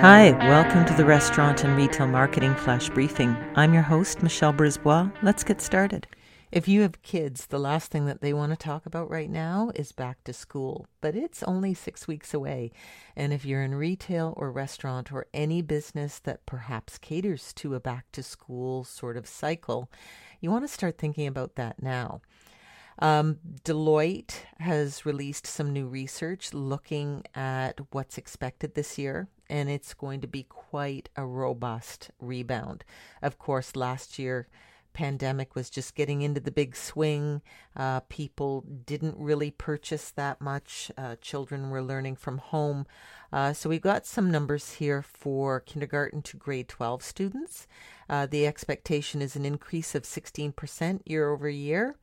Hi, welcome to the Restaurant and Retail Marketing Flash Briefing. I'm your host, Michelle Brisbois. Let's get started. If you have kids, the last thing that they want to talk about right now is back to school, but it's only six weeks away. And if you're in retail or restaurant or any business that perhaps caters to a back to school sort of cycle, you want to start thinking about that now. Um, Deloitte has released some new research looking at what's expected this year, and it's going to be quite a robust rebound. Of course, last year, pandemic was just getting into the big swing. Uh, people didn't really purchase that much. Uh, children were learning from home. Uh, so we've got some numbers here for kindergarten to grade 12 students. Uh, the expectation is an increase of 16% year over year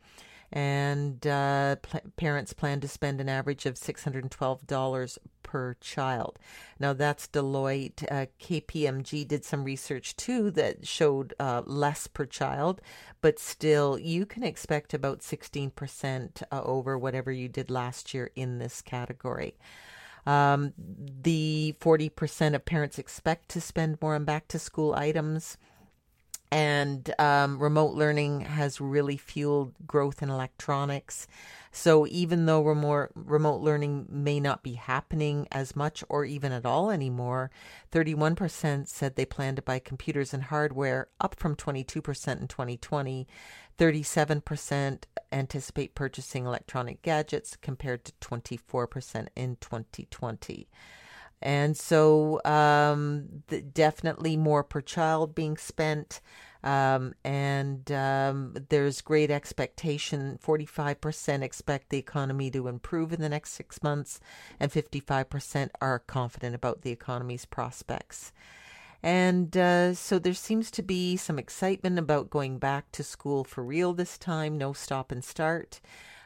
and uh, pl- parents plan to spend an average of $612 per child. Now, that's Deloitte. Uh, KPMG did some research too that showed uh, less per child, but still, you can expect about 16% uh, over whatever you did last year in this category. Um, the 40% of parents expect to spend more on back to school items and um, remote learning has really fueled growth in electronics. So even though remote remote learning may not be happening as much or even at all anymore, 31% said they plan to buy computers and hardware, up from 22% in 2020. 37% anticipate purchasing electronic gadgets compared to 24% in 2020. And so, um, definitely more per child being spent. Um, and um, there's great expectation. 45% expect the economy to improve in the next six months, and 55% are confident about the economy's prospects. And uh, so there seems to be some excitement about going back to school for real this time, no stop and start.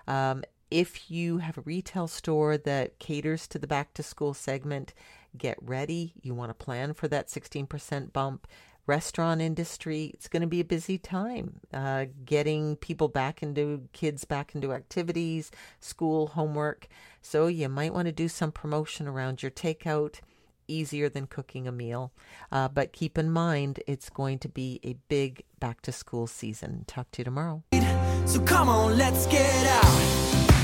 Um, if you have a retail store that caters to the back to school segment, get ready. You want to plan for that 16% bump. Restaurant industry, it's going to be a busy time. Uh, getting people back into kids back into activities, school, homework. So you might want to do some promotion around your takeout easier than cooking a meal. Uh, but keep in mind, it's going to be a big back to school season. Talk to you tomorrow. So come on, let's get out.